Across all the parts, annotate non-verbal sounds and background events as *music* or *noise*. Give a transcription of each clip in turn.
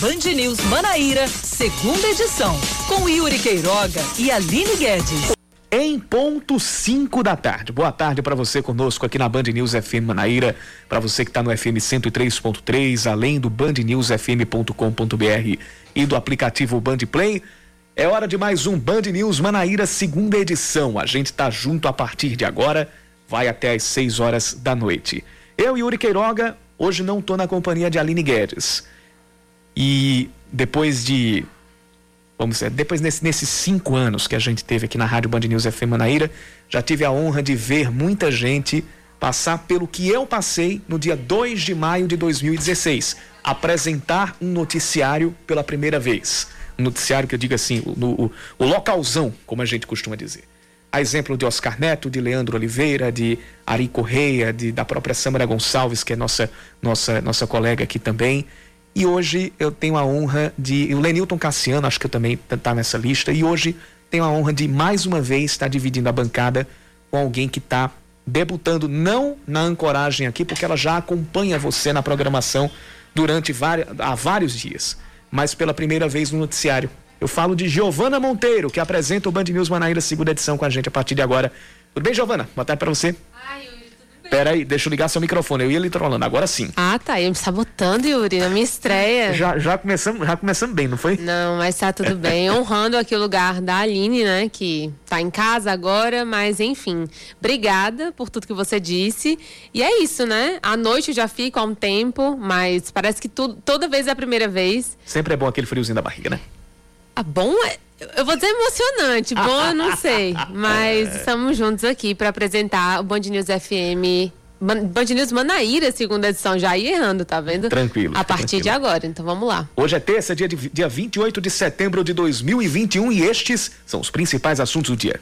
Band News Manaíra, segunda edição, com Yuri Queiroga e Aline Guedes. Em ponto 5 da tarde. Boa tarde para você conosco aqui na Band News FM Manaíra, para você que está no FM 103.3, além do bandnewsfm.com.br e do aplicativo Band Play. É hora de mais um Band News Manaíra, segunda edição. A gente está junto a partir de agora, vai até às 6 horas da noite. Eu, Yuri Queiroga, hoje não estou na companhia de Aline Guedes. E depois de. Vamos dizer, depois nesse, nesses cinco anos que a gente teve aqui na Rádio Band News FM Manaíra, já tive a honra de ver muita gente passar pelo que eu passei no dia 2 de maio de 2016 apresentar um noticiário pela primeira vez um noticiário que eu digo assim, o, o, localzão, como a gente costuma dizer. A exemplo de Oscar Neto, de Leandro Oliveira, de Ari Correia, de, da própria Samara Gonçalves, que é nossa, nossa, nossa colega aqui também. E hoje eu tenho a honra de. O Lenilton Cassiano, acho que eu também está nessa lista. E hoje tenho a honra de mais uma vez estar dividindo a bancada com alguém que está debutando, não na ancoragem aqui, porque ela já acompanha você na programação durante vários, há vários dias mas pela primeira vez no noticiário. Eu falo de Giovana Monteiro, que apresenta o Band News Manaíra, segunda edição com a gente a partir de agora. Tudo bem, Giovana? Boa tarde pra você. Ai, Yuri, tudo bem. Pera aí, deixa eu ligar seu microfone. Eu ia lhe trolando, agora sim. Ah, tá. Eu me sabotando, Yuri, na minha estreia. *laughs* Já, já, começamos, já começamos bem, não foi? Não, mas tá tudo bem. *laughs* Honrando aqui o lugar da Aline, né? Que tá em casa agora, mas enfim. Obrigada por tudo que você disse. E é isso, né? À noite eu já fico há um tempo, mas parece que tudo, toda vez é a primeira vez. Sempre é bom aquele friozinho da barriga, né? Ah, bom é. Eu vou dizer emocionante, bom eu não sei, *laughs* mas estamos juntos aqui para apresentar o Band News FM Band News Manaíra, segunda edição, já ia errando, tá vendo? Tranquilo. A partir tranquilo. de agora, então vamos lá. Hoje é terça, dia, de, dia 28 de setembro de 2021 e estes são os principais assuntos do dia.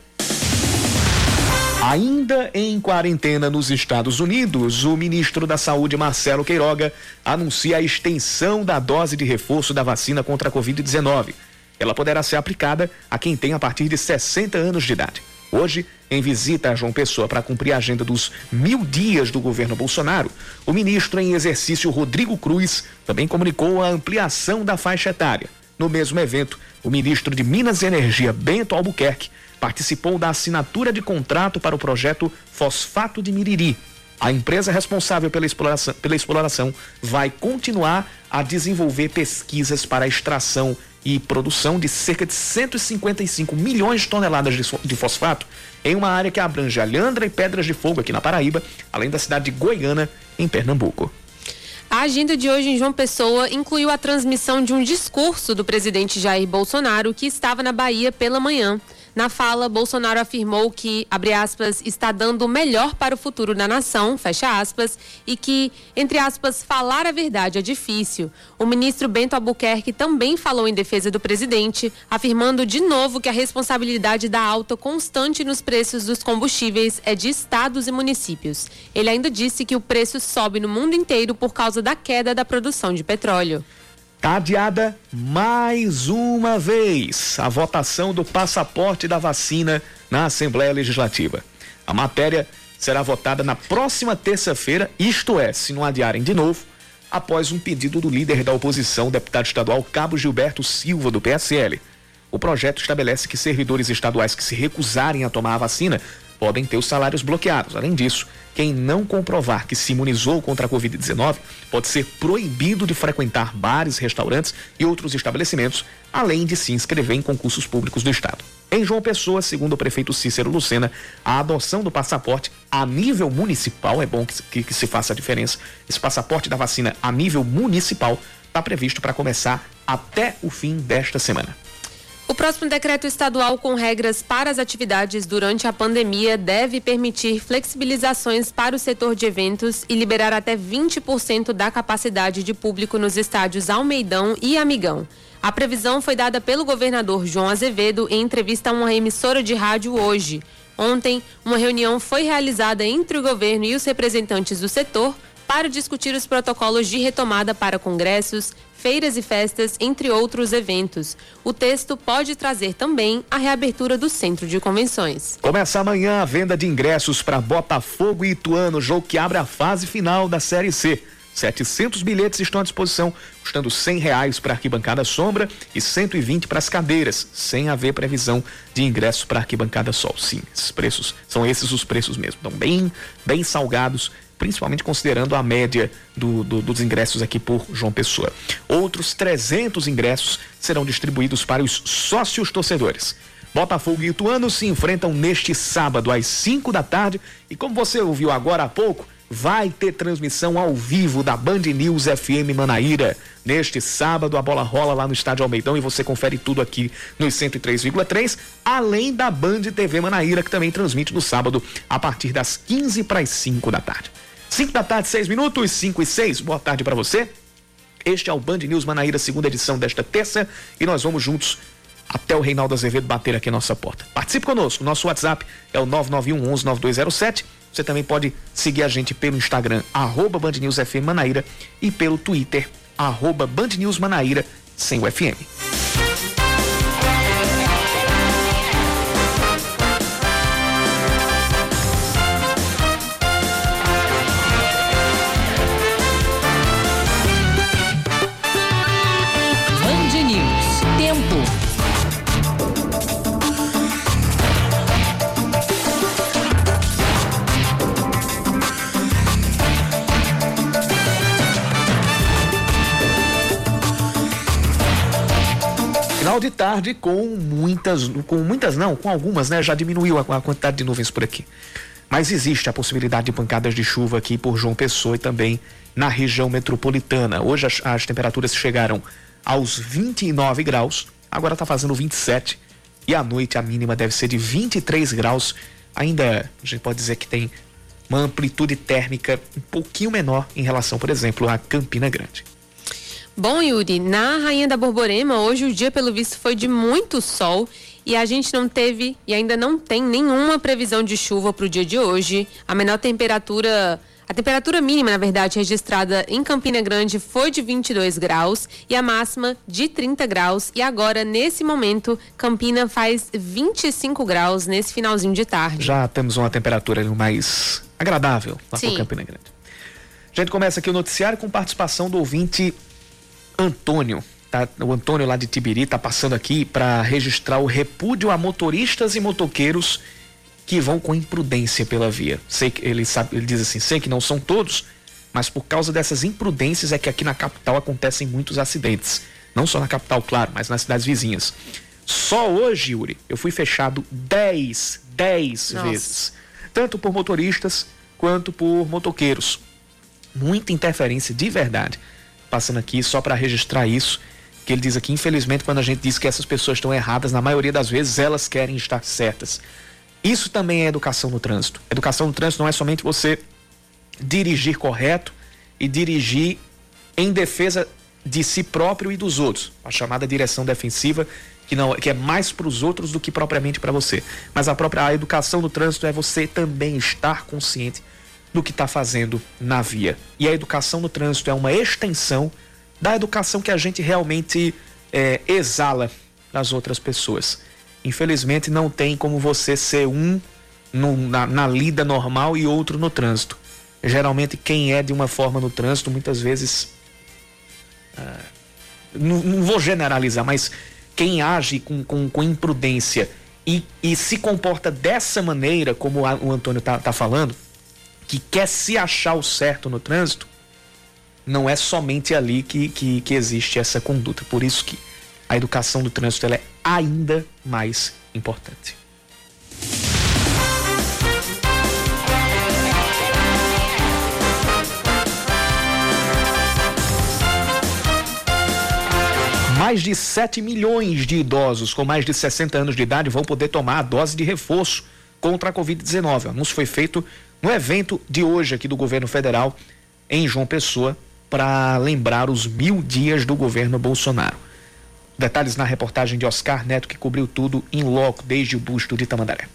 Ainda em quarentena nos Estados Unidos, o ministro da Saúde, Marcelo Queiroga, anuncia a extensão da dose de reforço da vacina contra a Covid-19. Ela poderá ser aplicada a quem tem a partir de 60 anos de idade. Hoje, em visita a João Pessoa para cumprir a agenda dos mil dias do governo Bolsonaro, o ministro em exercício Rodrigo Cruz também comunicou a ampliação da faixa etária. No mesmo evento, o ministro de Minas e Energia, Bento Albuquerque, participou da assinatura de contrato para o projeto Fosfato de Miriri. A empresa responsável pela exploração, pela exploração vai continuar a desenvolver pesquisas para a extração e produção de cerca de 155 milhões de toneladas de fosfato em uma área que abrange Alhandra e Pedras de Fogo aqui na Paraíba, além da cidade de Goiânia, em Pernambuco. A agenda de hoje em João Pessoa incluiu a transmissão de um discurso do presidente Jair Bolsonaro que estava na Bahia pela manhã. Na fala, Bolsonaro afirmou que, abre aspas, está dando o melhor para o futuro da nação, fecha aspas, e que, entre aspas, falar a verdade é difícil. O ministro Bento Albuquerque também falou em defesa do presidente, afirmando de novo que a responsabilidade da alta constante nos preços dos combustíveis é de estados e municípios. Ele ainda disse que o preço sobe no mundo inteiro por causa da queda da produção de petróleo. Tá adiada mais uma vez a votação do passaporte da vacina na Assembleia Legislativa. A matéria será votada na próxima terça-feira, isto é, se não adiarem de novo, após um pedido do líder da oposição, deputado estadual Cabo Gilberto Silva, do PSL. O projeto estabelece que servidores estaduais que se recusarem a tomar a vacina podem ter os salários bloqueados. Além disso, quem não comprovar que se imunizou contra a Covid-19 pode ser proibido de frequentar bares, restaurantes e outros estabelecimentos, além de se inscrever em concursos públicos do Estado. Em João Pessoa, segundo o prefeito Cícero Lucena, a adoção do passaporte a nível municipal, é bom que, que, que se faça a diferença, esse passaporte da vacina a nível municipal está previsto para começar até o fim desta semana. O próximo decreto estadual com regras para as atividades durante a pandemia deve permitir flexibilizações para o setor de eventos e liberar até 20% da capacidade de público nos estádios Almeidão e Amigão. A previsão foi dada pelo governador João Azevedo em entrevista a uma emissora de rádio hoje. Ontem, uma reunião foi realizada entre o governo e os representantes do setor para discutir os protocolos de retomada para congressos, feiras e festas, entre outros eventos. O texto pode trazer também a reabertura do centro de convenções. Começa amanhã a venda de ingressos para Botafogo e Ituano, jogo que abre a fase final da Série C. 700 bilhetes estão à disposição, custando 100 reais para arquibancada sombra e 120 para as cadeiras, sem haver previsão de ingresso para arquibancada sol. Sim, esses preços são esses os preços mesmo, estão bem, bem salgados, principalmente considerando a média do, do, dos ingressos aqui por João Pessoa. Outros 300 ingressos serão distribuídos para os sócios torcedores. Botafogo e Ituano se enfrentam neste sábado às 5 da tarde e como você ouviu agora há pouco, vai ter transmissão ao vivo da Band News FM Manaíra. Neste sábado, a bola rola lá no Estádio Almeidão e você confere tudo aqui nos 103,3, além da Band TV Manaíra, que também transmite no sábado a partir das 15 para as 5 da tarde. 5 da tarde, 6 minutos, 5 e 6. Boa tarde para você. Este é o Band News Manaíra, segunda edição desta terça, e nós vamos juntos até o Reinaldo Azevedo bater aqui a nossa porta. Participe conosco, nosso WhatsApp é o 991 11 9207 você também pode seguir a gente pelo Instagram, arroba Band News FM Manaíra, e pelo Twitter, arroba Band News Manaíra, sem o FM. Final de tarde com muitas, com muitas não, com algumas, né? Já diminuiu a, a quantidade de nuvens por aqui. Mas existe a possibilidade de pancadas de chuva aqui por João Pessoa e também na região metropolitana. Hoje as, as temperaturas chegaram aos 29 graus, agora está fazendo 27 e à noite a mínima deve ser de 23 graus. Ainda a gente pode dizer que tem uma amplitude térmica um pouquinho menor em relação, por exemplo, a Campina Grande. Bom, Yuri, na Rainha da Borborema, hoje o dia, pelo visto, foi de muito sol e a gente não teve e ainda não tem nenhuma previsão de chuva para o dia de hoje. A menor temperatura. A temperatura mínima, na verdade, registrada em Campina Grande foi de 22 graus e a máxima de 30 graus. E agora, nesse momento, Campina faz 25 graus nesse finalzinho de tarde. Já temos uma temperatura mais agradável lá por Campina Grande. A gente começa aqui o noticiário com participação do ouvinte Antônio. Tá, o Antônio lá de Tibiri está passando aqui para registrar o repúdio a motoristas e motoqueiros que vão com imprudência pela via. Sei que ele sabe, ele diz assim, sei que não são todos, mas por causa dessas imprudências é que aqui na capital acontecem muitos acidentes. Não só na capital, claro, mas nas cidades vizinhas. Só hoje, Yuri, eu fui fechado 10, 10 vezes. Tanto por motoristas quanto por motoqueiros. Muita interferência de verdade passando aqui só para registrar isso, que ele diz aqui, infelizmente, quando a gente diz que essas pessoas estão erradas, na maioria das vezes elas querem estar certas. Isso também é educação no trânsito. Educação no trânsito não é somente você dirigir correto e dirigir em defesa de si próprio e dos outros, a chamada direção defensiva, que não que é mais para os outros do que propriamente para você. Mas a própria a educação no trânsito é você também estar consciente do que está fazendo na via. E a educação no trânsito é uma extensão da educação que a gente realmente é, exala nas outras pessoas. Infelizmente, não tem como você ser um no, na, na lida normal e outro no trânsito. Geralmente, quem é de uma forma no trânsito, muitas vezes. Ah, não, não, vou generalizar, mas quem age com, com, com imprudência e, e, se comporta dessa maneira, como o Antônio está tá falando, que quer se achar o certo no trânsito, não é somente ali que, que, que existe essa conduta. Por isso que a educação do trânsito é ainda mais importante. Mais de 7 milhões de idosos com mais de 60 anos de idade vão poder tomar a dose de reforço contra a Covid-19. O anúncio foi feito no evento de hoje aqui do governo federal em João Pessoa para lembrar os mil dias do governo Bolsonaro. Detalhes na reportagem de Oscar Neto que cobriu tudo em loco desde o busto de Tamandaré.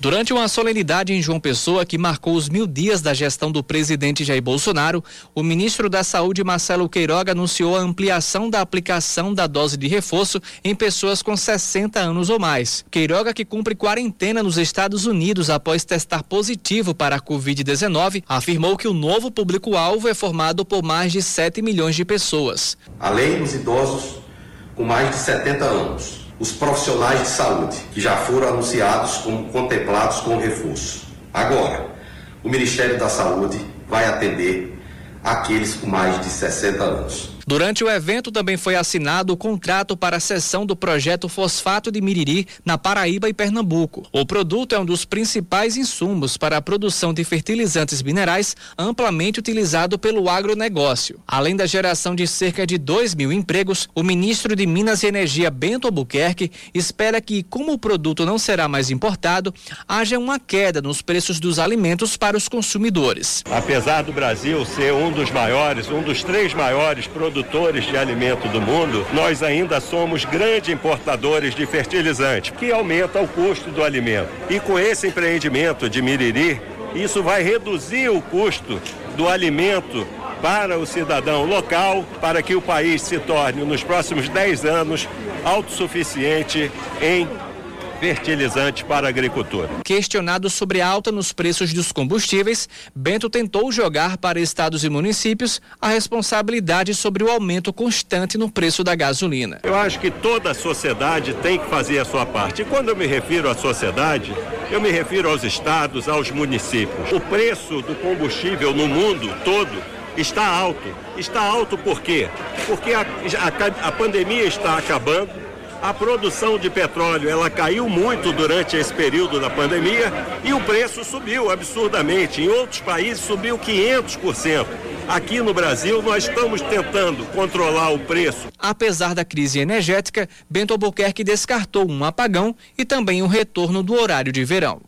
Durante uma solenidade em João Pessoa que marcou os mil dias da gestão do presidente Jair Bolsonaro, o ministro da Saúde, Marcelo Queiroga, anunciou a ampliação da aplicação da dose de reforço em pessoas com 60 anos ou mais. Queiroga, que cumpre quarentena nos Estados Unidos após testar positivo para a Covid-19, afirmou que o novo público-alvo é formado por mais de 7 milhões de pessoas. Além dos idosos com mais de 70 anos os profissionais de saúde, que já foram anunciados como contemplados com reforço. Agora, o Ministério da Saúde vai atender aqueles com mais de 60 anos. Durante o evento também foi assinado o contrato para a cessão do projeto Fosfato de Miriri na Paraíba e Pernambuco. O produto é um dos principais insumos para a produção de fertilizantes minerais amplamente utilizado pelo agronegócio. Além da geração de cerca de 2 mil empregos, o ministro de Minas e Energia Bento Albuquerque espera que, como o produto não será mais importado, haja uma queda nos preços dos alimentos para os consumidores. Apesar do Brasil ser um dos maiores, um dos três maiores produtores produtores de alimento do mundo, nós ainda somos grandes importadores de fertilizante, que aumenta o custo do alimento. E com esse empreendimento de Miriri, isso vai reduzir o custo do alimento para o cidadão local, para que o país se torne, nos próximos 10 anos, autossuficiente em fertilizante para a agricultura. Questionado sobre a alta nos preços dos combustíveis, Bento tentou jogar para estados e municípios a responsabilidade sobre o aumento constante no preço da gasolina. Eu acho que toda a sociedade tem que fazer a sua parte. E quando eu me refiro à sociedade, eu me refiro aos estados, aos municípios. O preço do combustível no mundo todo está alto. Está alto por quê? Porque a, a, a pandemia está acabando a produção de petróleo ela caiu muito durante esse período da pandemia e o preço subiu absurdamente. Em outros países subiu 500%. Aqui no Brasil, nós estamos tentando controlar o preço. Apesar da crise energética, Bento Albuquerque descartou um apagão e também o retorno do horário de verão.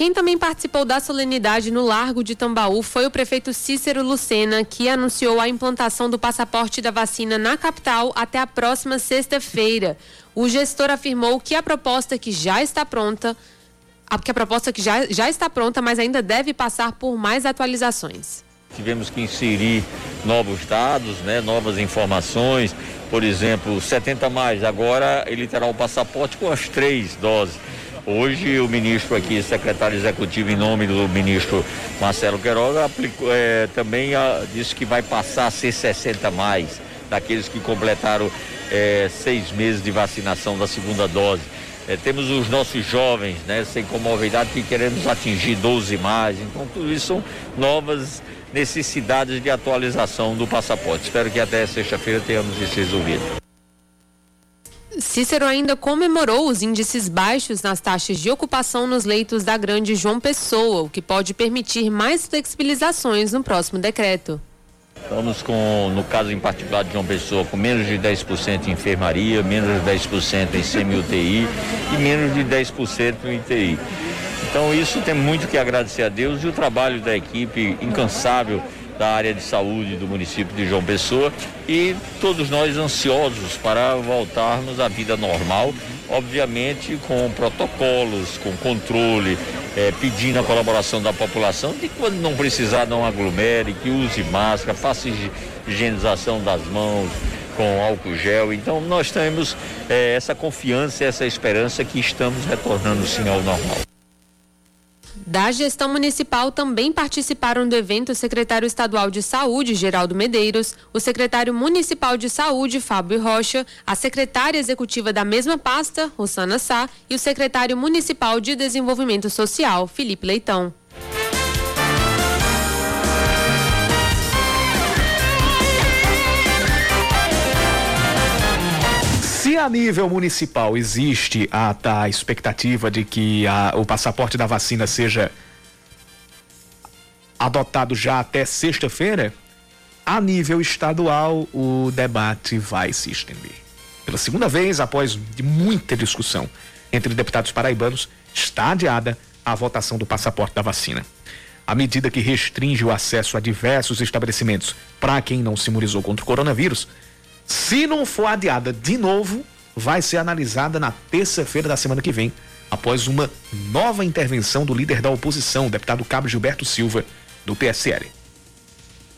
Quem também participou da solenidade no Largo de Tambaú foi o prefeito Cícero Lucena, que anunciou a implantação do passaporte da vacina na capital até a próxima sexta-feira. O gestor afirmou que a proposta que já está pronta, que a proposta que já, já está pronta, mas ainda deve passar por mais atualizações. Tivemos que inserir novos dados, né, novas informações, por exemplo, 70 mais, agora ele terá o passaporte com as três doses. Hoje o ministro aqui, secretário executivo em nome do ministro Marcelo Queiroga, aplicou, é, também a, disse que vai passar a ser 60 mais daqueles que completaram é, seis meses de vacinação da segunda dose. É, temos os nossos jovens, né, sem comorbidade, que queremos atingir 12 mais. Então, tudo isso são novas necessidades de atualização do passaporte. Espero que até sexta-feira tenhamos isso resolvido. Cícero ainda comemorou os índices baixos nas taxas de ocupação nos leitos da Grande João Pessoa, o que pode permitir mais flexibilizações no próximo decreto. Estamos com, no caso em particular de João Pessoa, com menos de 10% em enfermaria, menos de 10% em semi-UTI e menos de 10% em UTI. Então isso tem muito que agradecer a Deus e o trabalho da equipe incansável da área de saúde do município de João Pessoa e todos nós ansiosos para voltarmos à vida normal, obviamente com protocolos, com controle, eh, pedindo a colaboração da população de quando não precisar não aglomere, que use máscara, faça higienização das mãos com álcool gel. Então nós temos eh, essa confiança, essa esperança que estamos retornando sim ao normal. Da gestão municipal também participaram do evento o secretário estadual de Saúde, Geraldo Medeiros, o secretário municipal de Saúde, Fábio Rocha, a secretária executiva da mesma pasta, Rosana Sá, e o secretário municipal de Desenvolvimento Social, Felipe Leitão. A nível municipal existe a, a expectativa de que a, o passaporte da vacina seja adotado já até sexta-feira, a nível estadual o debate vai se estender. Pela segunda vez, após muita discussão entre deputados paraibanos, está adiada a votação do passaporte da vacina. A medida que restringe o acesso a diversos estabelecimentos para quem não se imunizou contra o coronavírus, se não for adiada de novo, vai ser analisada na terça-feira da semana que vem, após uma nova intervenção do líder da oposição, deputado Cabo Gilberto Silva, do PSL.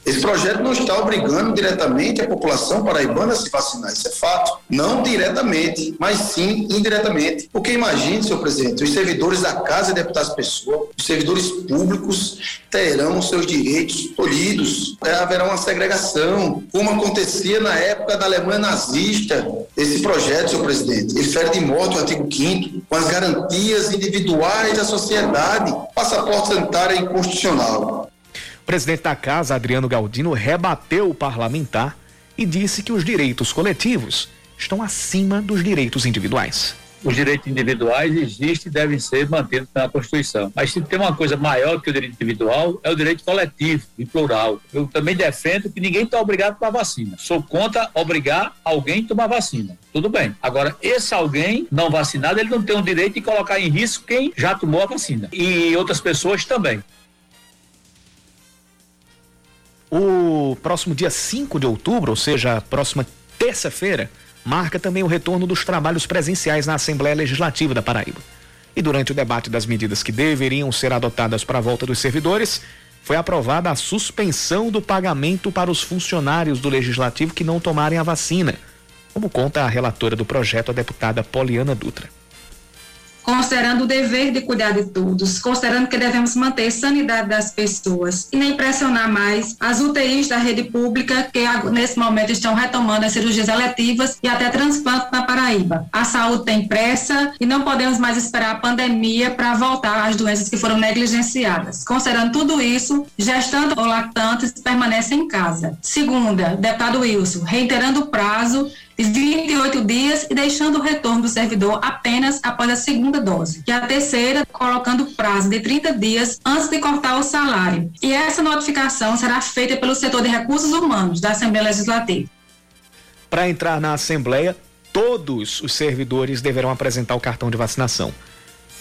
Esse projeto não está obrigando diretamente a população paraibana a se vacinar, isso é fato. Não diretamente, mas sim indiretamente. Porque imagine, senhor presidente, os servidores da Casa de Deputados Pessoa, os servidores públicos terão seus direitos tolhidos. É, haverá uma segregação, como acontecia na época da Alemanha nazista. Esse projeto, senhor presidente, ele fere de morte o artigo 5 com as garantias individuais da sociedade. Passaporte sanitário é inconstitucional. O presidente da casa, Adriano Galdino, rebateu o parlamentar e disse que os direitos coletivos estão acima dos direitos individuais. Os direitos individuais existem e devem ser mantidos na Constituição. Mas se tem uma coisa maior que o direito individual, é o direito coletivo e plural. Eu também defendo que ninguém está obrigado a tomar vacina. Sou contra obrigar alguém a tomar vacina. Tudo bem. Agora, esse alguém não vacinado, ele não tem o direito de colocar em risco quem já tomou a vacina. E outras pessoas também. O próximo dia 5 de outubro, ou seja, próxima terça-feira, marca também o retorno dos trabalhos presenciais na Assembleia Legislativa da Paraíba. E durante o debate das medidas que deveriam ser adotadas para a volta dos servidores, foi aprovada a suspensão do pagamento para os funcionários do Legislativo que não tomarem a vacina, como conta a relatora do projeto, a deputada Poliana Dutra considerando o dever de cuidar de todos, considerando que devemos manter a sanidade das pessoas e nem pressionar mais as UTIs da rede pública que nesse momento estão retomando as cirurgias eletivas e até transplante na Paraíba. A saúde tem pressa e não podemos mais esperar a pandemia para voltar às doenças que foram negligenciadas. Considerando tudo isso, gestando ou lactantes permanecem em casa. Segunda, deputado Wilson, reiterando o prazo 28 dias e deixando o retorno do servidor apenas após a segunda dose. E a terceira, colocando prazo de 30 dias antes de cortar o salário. E essa notificação será feita pelo setor de recursos humanos da Assembleia Legislativa. Para entrar na Assembleia, todos os servidores deverão apresentar o cartão de vacinação.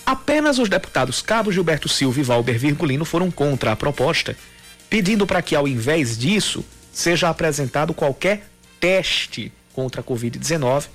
Apenas os deputados Cabo Gilberto Silva e Valber Virgulino foram contra a proposta, pedindo para que, ao invés disso, seja apresentado qualquer teste contra a Covid-19,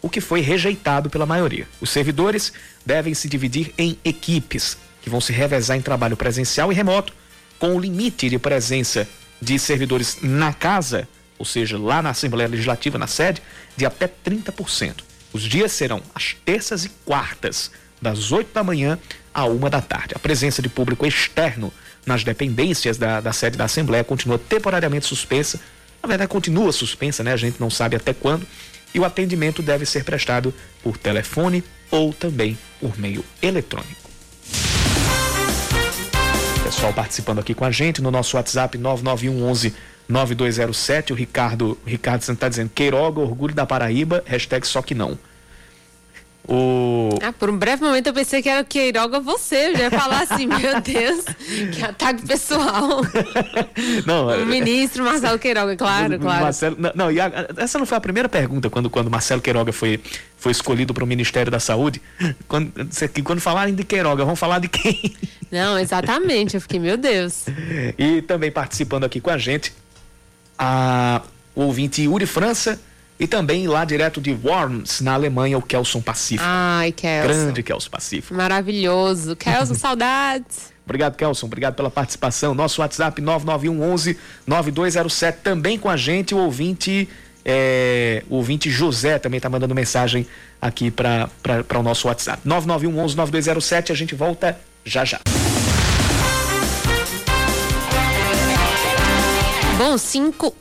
o que foi rejeitado pela maioria. Os servidores devem se dividir em equipes, que vão se revezar em trabalho presencial e remoto, com o limite de presença de servidores na casa, ou seja, lá na Assembleia Legislativa, na sede, de até 30%. Os dias serão as terças e quartas, das 8 da manhã à uma da tarde. A presença de público externo nas dependências da, da sede da Assembleia continua temporariamente suspensa na verdade, continua suspensa, né? A gente não sabe até quando. E o atendimento deve ser prestado por telefone ou também por meio eletrônico. Pessoal participando aqui com a gente no nosso WhatsApp 9911 9207. O Ricardo, Ricardo está dizendo Queiroga, orgulho da Paraíba, hashtag só que não. O... Ah, por um breve momento eu pensei que era o Queiroga você. Eu já ia falar assim, *laughs* meu Deus, que ataque pessoal. *laughs* Não, o é- ministro Marcelo Queiroga, claro, claro. Marcelo, não, não, a, essa não foi a primeira pergunta quando, quando Marcelo Queiroga foi, foi escolhido para o Ministério da Saúde. Quando, quando falarem de Queiroga, vão falar de quem? *laughs* Não, exatamente. Eu fiquei, meu Deus. E também participando aqui com a gente, a, o ouvinte Yuri França e também lá direto de Worms, na Alemanha, o Kelson Pacífico. Ai, Kelson. Grande Kelson Pacífico. Maravilhoso. Kelson, *laughs* saudades. Obrigado, Kelson. Obrigado pela participação. Nosso WhatsApp 99111 9207 também com a gente, o ouvinte é, o ouvinte José também está mandando mensagem aqui para o nosso WhatsApp. 99111 9207, a gente volta já já. Bom, 5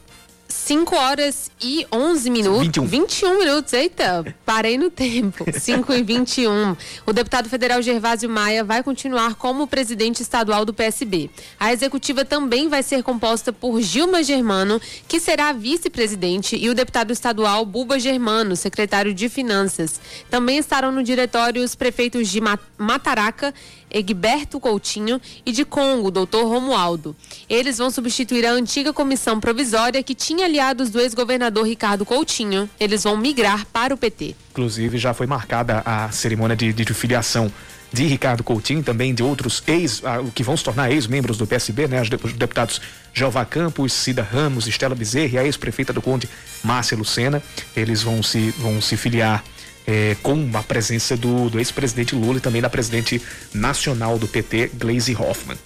5 horas e 11 minutos. 21. 21 minutos, eita, parei no tempo. *laughs* 5 e 21. O deputado federal Gervásio Maia vai continuar como presidente estadual do PSB. A executiva também vai ser composta por Gilma Germano, que será vice-presidente, e o deputado estadual Buba Germano, secretário de Finanças. Também estarão no diretório os prefeitos de Mataraca Egberto Coutinho e de Congo, doutor Romualdo. Eles vão substituir a antiga comissão provisória que tinha aliados do ex-governador Ricardo Coutinho. Eles vão migrar para o PT. Inclusive, já foi marcada a cerimônia de, de filiação de Ricardo Coutinho, também de outros ex, ah, que vão se tornar ex-membros do PSB, né? Os deputados Jeová Campos, Cida Ramos, Estela Bezerra e a ex-prefeita do Conde, Márcia Lucena. Eles vão se, vão se filiar é, com a presença do, do ex-presidente Lula e também da presidente nacional do PT, Gleisi Hoffmann.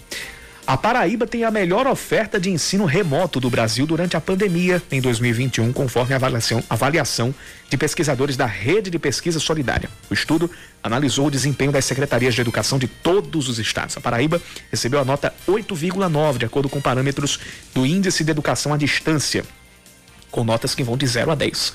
A Paraíba tem a melhor oferta de ensino remoto do Brasil durante a pandemia em 2021, conforme a avaliação, avaliação de pesquisadores da Rede de Pesquisa Solidária. O estudo analisou o desempenho das secretarias de educação de todos os estados. A Paraíba recebeu a nota 8,9, de acordo com parâmetros do Índice de Educação à Distância, com notas que vão de 0 a 10.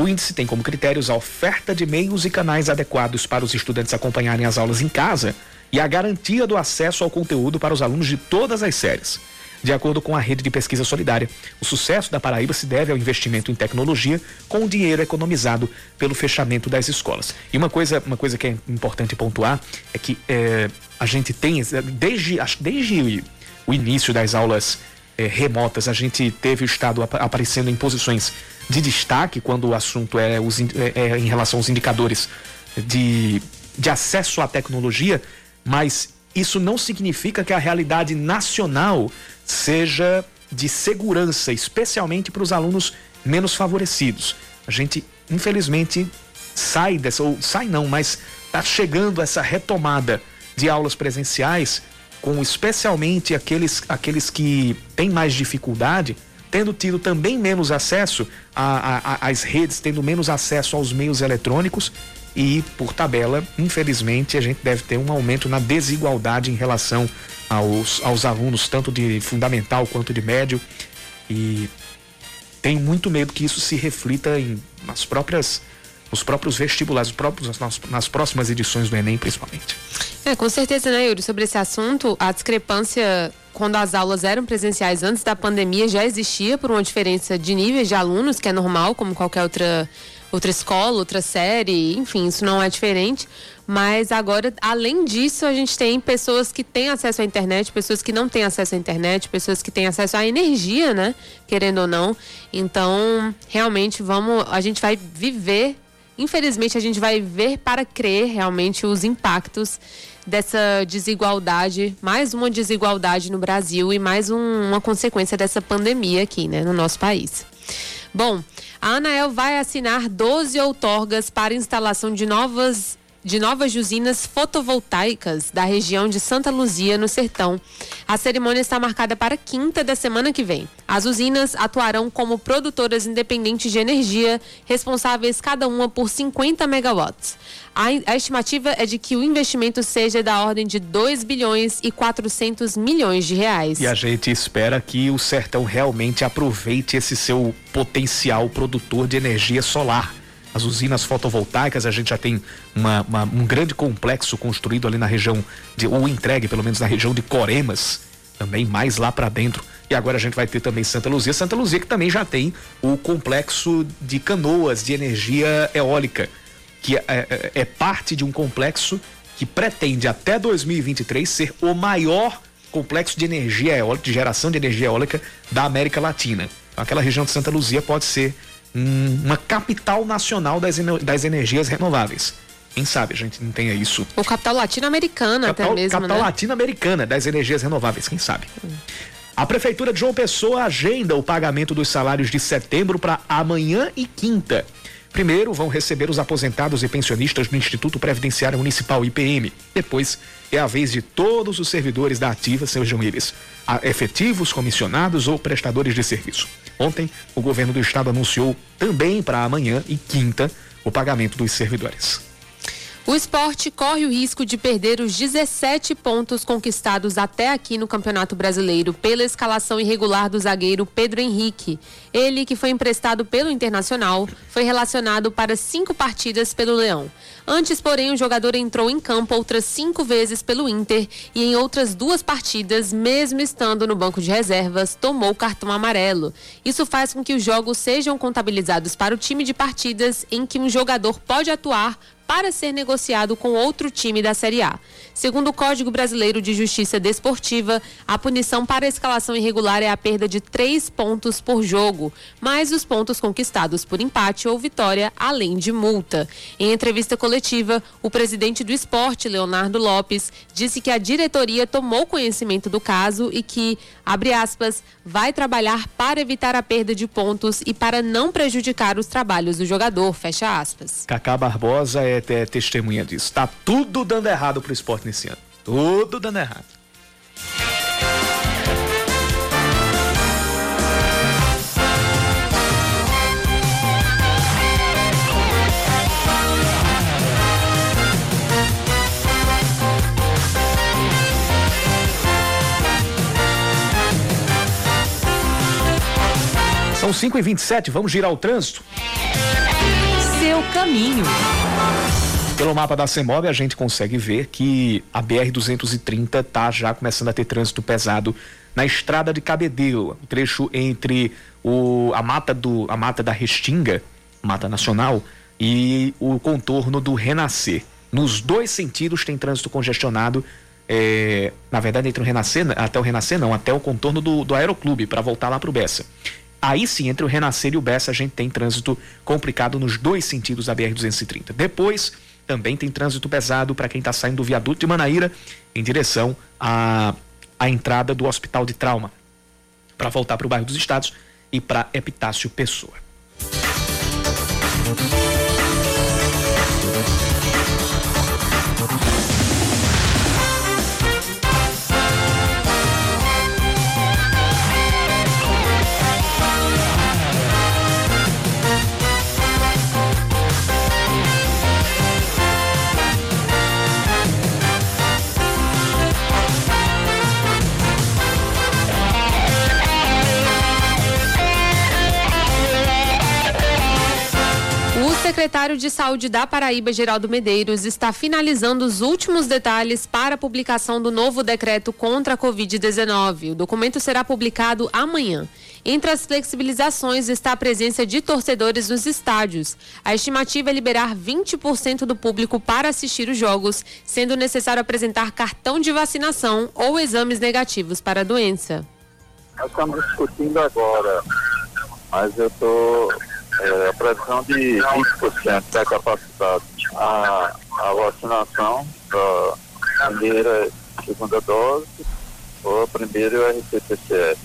O índice tem como critérios a oferta de meios e canais adequados para os estudantes acompanharem as aulas em casa e a garantia do acesso ao conteúdo para os alunos de todas as séries. De acordo com a rede de pesquisa solidária, o sucesso da Paraíba se deve ao investimento em tecnologia com o dinheiro economizado pelo fechamento das escolas. E uma coisa, uma coisa que é importante pontuar é que é, a gente tem, desde, desde o início das aulas é, remotas, a gente teve o Estado aparecendo em posições de destaque quando o assunto é, os, é em relação aos indicadores de, de acesso à tecnologia, mas isso não significa que a realidade nacional seja de segurança, especialmente para os alunos menos favorecidos. A gente, infelizmente, sai dessa, ou sai não, mas está chegando essa retomada de aulas presenciais, com especialmente aqueles, aqueles que têm mais dificuldade tendo tido também menos acesso às redes, tendo menos acesso aos meios eletrônicos e, por tabela, infelizmente, a gente deve ter um aumento na desigualdade em relação aos, aos alunos, tanto de fundamental quanto de médio. E tenho muito medo que isso se reflita em, nas próprias os próprios vestibulares, os próprios, nas, nas próximas edições do Enem, principalmente. É, com certeza, né, Yuri? Sobre esse assunto, a discrepância quando as aulas eram presenciais antes da pandemia já existia por uma diferença de níveis de alunos, que é normal, como qualquer outra, outra escola, outra série, enfim, isso não é diferente. Mas agora, além disso, a gente tem pessoas que têm acesso à internet, pessoas que não têm acesso à internet, pessoas que têm acesso à energia, né? Querendo ou não. Então, realmente, vamos. A gente vai viver infelizmente a gente vai ver para crer realmente os impactos dessa desigualdade, mais uma desigualdade no Brasil e mais um, uma consequência dessa pandemia aqui, né, no nosso país. Bom, a Anael vai assinar 12 outorgas para instalação de novas de novas usinas fotovoltaicas da região de Santa Luzia, no Sertão. A cerimônia está marcada para quinta da semana que vem. As usinas atuarão como produtoras independentes de energia, responsáveis cada uma por 50 megawatts. A, estimativa é de que o investimento seja da ordem de 2 bilhões e 400 milhões de reais. E a gente espera que o Sertão realmente aproveite esse seu potencial produtor de energia solar as usinas fotovoltaicas, a gente já tem uma, uma, um grande complexo construído ali na região, de, ou entregue pelo menos na região de Coremas, também mais lá para dentro. E agora a gente vai ter também Santa Luzia. Santa Luzia que também já tem o complexo de canoas de energia eólica, que é, é, é parte de um complexo que pretende até 2023 ser o maior complexo de energia eólica, de geração de energia eólica da América Latina. Então, aquela região de Santa Luzia pode ser uma capital nacional das, das energias renováveis. Quem sabe a gente não tenha isso. Ou capital latino-americana até mesmo, Capital né? latino-americana das energias renováveis, quem sabe. Hum. A Prefeitura de João Pessoa agenda o pagamento dos salários de setembro para amanhã e quinta. Primeiro vão receber os aposentados e pensionistas do Instituto Previdenciário Municipal IPM. Depois é a vez de todos os servidores da ativa, sejam eles efetivos, comissionados ou prestadores de serviço. Ontem, o governo do estado anunciou também para amanhã e quinta o pagamento dos servidores. O esporte corre o risco de perder os 17 pontos conquistados até aqui no Campeonato Brasileiro pela escalação irregular do zagueiro Pedro Henrique. Ele, que foi emprestado pelo Internacional, foi relacionado para cinco partidas pelo Leão. Antes, porém, o jogador entrou em campo outras cinco vezes pelo Inter e em outras duas partidas, mesmo estando no banco de reservas, tomou cartão amarelo. Isso faz com que os jogos sejam contabilizados para o time de partidas em que um jogador pode atuar para ser negociado com outro time da Série A. Segundo o Código Brasileiro de Justiça Desportiva, a punição para a escalação irregular é a perda de três pontos por jogo, mais os pontos conquistados por empate ou vitória, além de multa. Em entrevista coletiva, o presidente do esporte, Leonardo Lopes, disse que a diretoria tomou conhecimento do caso e que, abre aspas, vai trabalhar para evitar a perda de pontos e para não prejudicar os trabalhos do jogador, fecha aspas. Cacá Barbosa é, é testemunha disso. Está tudo dando errado para o esporte nesse ano. Tudo dando errado. São 5 e 27 vamos girar o trânsito. Caminho. Pelo mapa da CEMOB, a gente consegue ver que a BR-230 está já começando a ter trânsito pesado na estrada de Cabedelo, trecho entre o, a, mata do, a mata da Restinga, Mata Nacional, e o contorno do Renascer. Nos dois sentidos tem trânsito congestionado, é, na verdade, entre o Renascer, até o Renascer não, até o contorno do, do Aeroclube, para voltar lá para o Bessa. Aí sim, entre o Renascer e o Bessa, a gente tem trânsito complicado nos dois sentidos da BR-230. Depois também tem trânsito pesado para quem está saindo do viaduto de Manaíra em direção à, à entrada do Hospital de Trauma, para voltar para o bairro dos Estados e para Epitácio Pessoa. Secretário de Saúde da Paraíba, Geraldo Medeiros, está finalizando os últimos detalhes para a publicação do novo decreto contra a Covid-19. O documento será publicado amanhã. Entre as flexibilizações está a presença de torcedores nos estádios. A estimativa é liberar 20% do público para assistir os jogos, sendo necessário apresentar cartão de vacinação ou exames negativos para a doença. Nós estamos discutindo agora, mas eu estou é, a previsão de 20% da capacidade. A, a vacinação da primeira e segunda dose ou a primeira e o RT-PCR.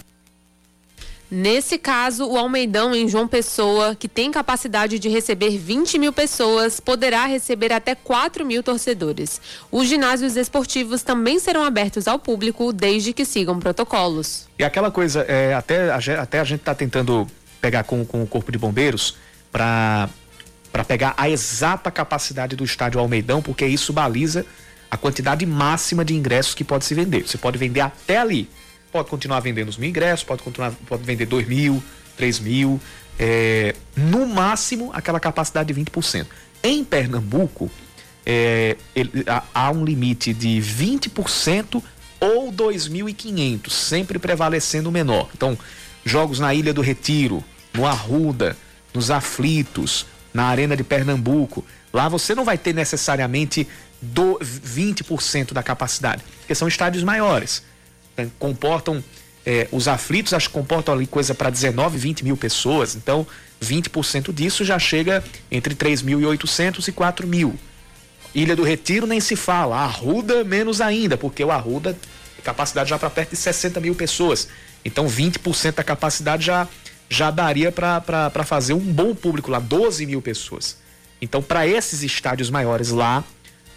Nesse caso, o Almeidão em João Pessoa, que tem capacidade de receber 20 mil pessoas, poderá receber até 4 mil torcedores. Os ginásios esportivos também serão abertos ao público, desde que sigam protocolos. E aquela coisa, é, até, até a gente está tentando pegar com, com o Corpo de Bombeiros para pegar a exata capacidade do estádio Almeidão, porque isso baliza a quantidade máxima de ingressos que pode se vender. Você pode vender até ali. Pode continuar vendendo os mil ingressos, pode continuar, pode vender dois mil, três mil, é, no máximo aquela capacidade de 20%. Em Pernambuco, é, ele, há, há um limite de 20% ou 2.500, sempre prevalecendo o menor. Então, jogos na Ilha do Retiro, no Arruda, nos Aflitos, na Arena de Pernambuco. Lá você não vai ter necessariamente do 20% da capacidade, porque são estádios maiores. Né? Comportam, é, os aflitos acho que comportam ali coisa para 19, 20 mil pessoas, então 20% disso já chega entre 3.800 e 4 mil. Ilha do Retiro nem se fala, Arruda menos ainda, porque o Arruda capacidade já para perto de 60 mil pessoas. Então 20% da capacidade já já daria para fazer um bom público lá, 12 mil pessoas. Então, para esses estádios maiores lá,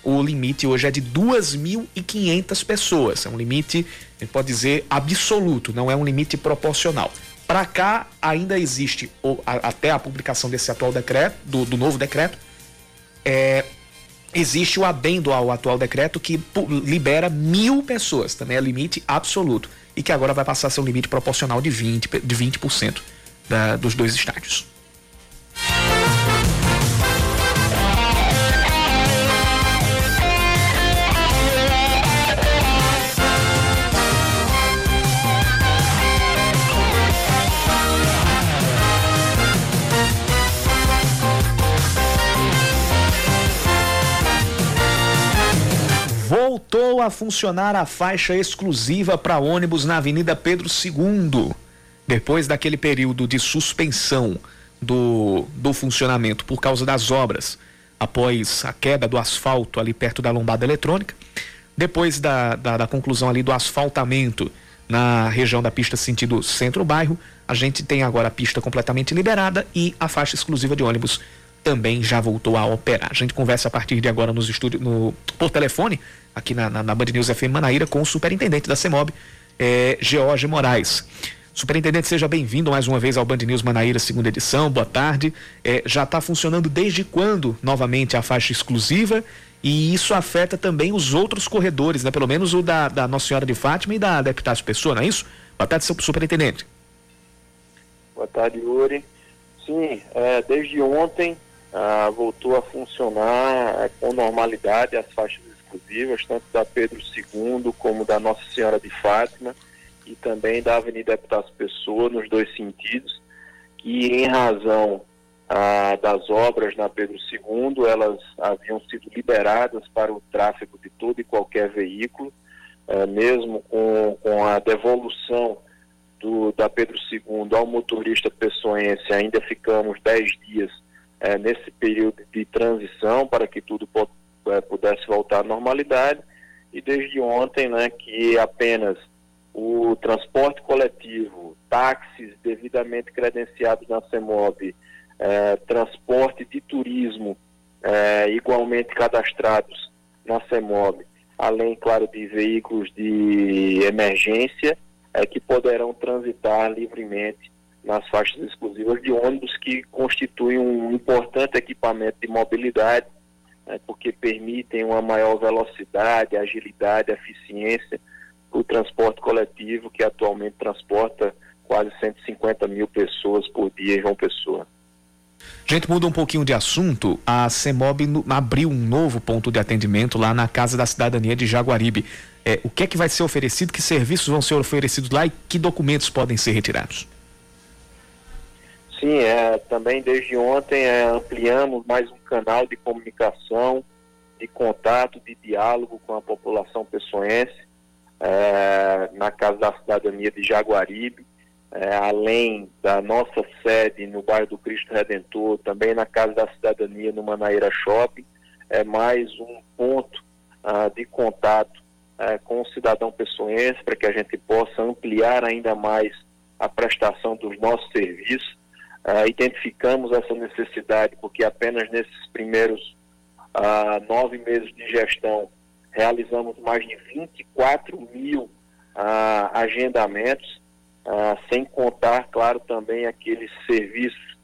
o limite hoje é de 2.500 pessoas. É um limite, a gente pode dizer, absoluto, não é um limite proporcional. Para cá, ainda existe, ou, a, até a publicação desse atual decreto, do, do novo decreto, é, existe o adendo ao atual decreto que libera mil pessoas, também é limite absoluto, e que agora vai passar a ser um limite proporcional de 20%. De 20% da, dos dois estádios. voltou a funcionar a faixa exclusiva para ônibus na Avenida Pedro II. Depois daquele período de suspensão do, do funcionamento por causa das obras, após a queda do asfalto ali perto da lombada eletrônica, depois da, da, da conclusão ali do asfaltamento na região da pista sentido centro-bairro, a gente tem agora a pista completamente liberada e a faixa exclusiva de ônibus também já voltou a operar. A gente conversa a partir de agora nos estúdios, no, por telefone, aqui na, na, na Band News FM Manaíra, com o superintendente da CEMOB, é, George Moraes. Superintendente, seja bem-vindo mais uma vez ao Band News Manaíra, segunda edição. Boa tarde. É, já está funcionando desde quando novamente a faixa exclusiva? E isso afeta também os outros corredores, né? Pelo menos o da, da Nossa Senhora de Fátima e da, da Epitácio Pessoa, não é isso? Boa tarde, superintendente. Boa tarde, Yuri. Sim, é, desde ontem ah, voltou a funcionar é, com normalidade as faixas exclusivas, tanto da Pedro II como da Nossa Senhora de Fátima e também da Avenida Epitácio Pessoa, nos dois sentidos, que em razão ah, das obras na Pedro II, elas haviam sido liberadas para o tráfego de todo e qualquer veículo, ah, mesmo com, com a devolução do, da Pedro II ao motorista pessoense, ainda ficamos 10 dias é, nesse período de transição para que tudo é, pudesse voltar à normalidade. E desde ontem, né, que apenas o transporte coletivo, táxis devidamente credenciados na CEMOB, é, transporte de turismo é, igualmente cadastrados na CEMOB, além, claro, de veículos de emergência, é, que poderão transitar livremente nas faixas exclusivas de ônibus, que constituem um importante equipamento de mobilidade, né, porque permitem uma maior velocidade, agilidade, eficiência o transporte coletivo, que atualmente transporta quase 150 mil pessoas por dia em João Pessoa. A gente muda um pouquinho de assunto. A CEMOB abriu um novo ponto de atendimento lá na Casa da Cidadania de Jaguaribe. É, o que é que vai ser oferecido? Que serviços vão ser oferecidos lá e que documentos podem ser retirados? Sim, é, também desde ontem é, ampliamos mais um canal de comunicação, de contato, de diálogo com a população pessoense é, na Casa da Cidadania de Jaguaribe, é, além da nossa sede no bairro do Cristo Redentor, também na Casa da Cidadania no Manaíra Shopping, é mais um ponto ah, de contato é, com o cidadão pessoense para que a gente possa ampliar ainda mais a prestação dos nossos serviços. Uh, identificamos essa necessidade porque apenas nesses primeiros uh, nove meses de gestão realizamos mais de 24 mil uh, agendamentos, sem contar, claro, também aqueles serviços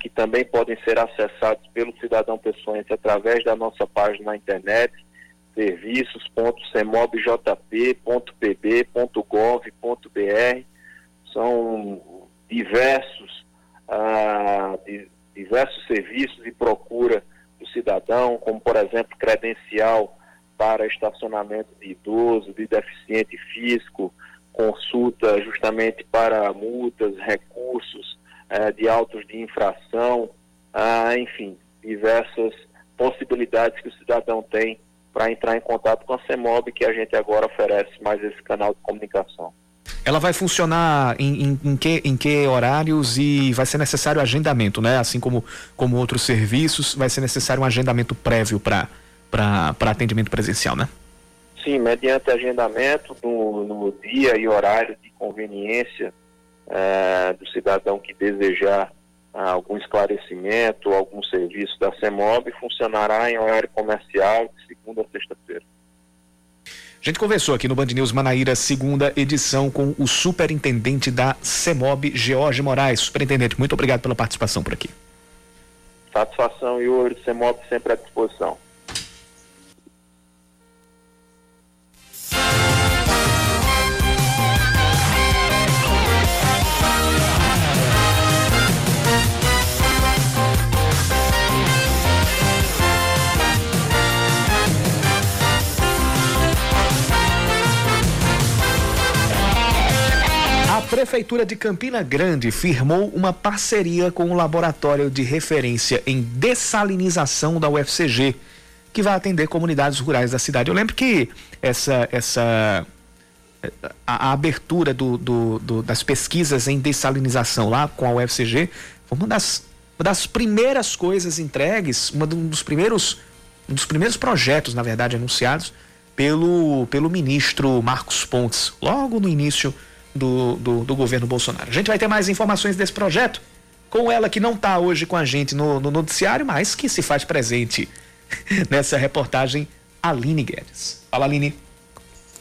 que também podem ser acessados pelo cidadão pessoense através da nossa página na internet, serviços.semobjp.pb.gov.br. São diversos ah, diversos serviços e procura do cidadão, como por exemplo credencial para estacionamento de idoso, de deficiente físico, consulta justamente para multas, recursos eh, de autos de infração, ah, enfim, diversas possibilidades que o cidadão tem para entrar em contato com a CEMOB, que a gente agora oferece mais esse canal de comunicação. Ela vai funcionar em, em, em, que, em que horários e vai ser necessário agendamento, né? Assim como, como outros serviços, vai ser necessário um agendamento prévio para atendimento presencial, né? Sim, mediante agendamento no, no dia e horário de conveniência é, do cidadão que desejar ah, algum esclarecimento, algum serviço da CEMOB, funcionará em horário comercial de segunda a sexta-feira. A gente conversou aqui no Band News Manaíra, segunda edição, com o superintendente da CEMOB, George Moraes. Superintendente, muito obrigado pela participação por aqui. Satisfação, Yuri. CEMOB sempre à disposição. Prefeitura de Campina Grande firmou uma parceria com o Laboratório de Referência em Dessalinização da UFCG, que vai atender comunidades rurais da cidade. Eu lembro que essa, essa a, a abertura do, do, do, das pesquisas em dessalinização lá com a UFCG foi uma das, uma das primeiras coisas entregues, uma um dos primeiros um dos primeiros projetos, na verdade, anunciados pelo, pelo ministro Marcos Pontes, logo no início do, do, do governo Bolsonaro. A gente vai ter mais informações desse projeto com ela que não está hoje com a gente no, no noticiário, mas que se faz presente *laughs* nessa reportagem, Aline Guedes. Fala, Aline.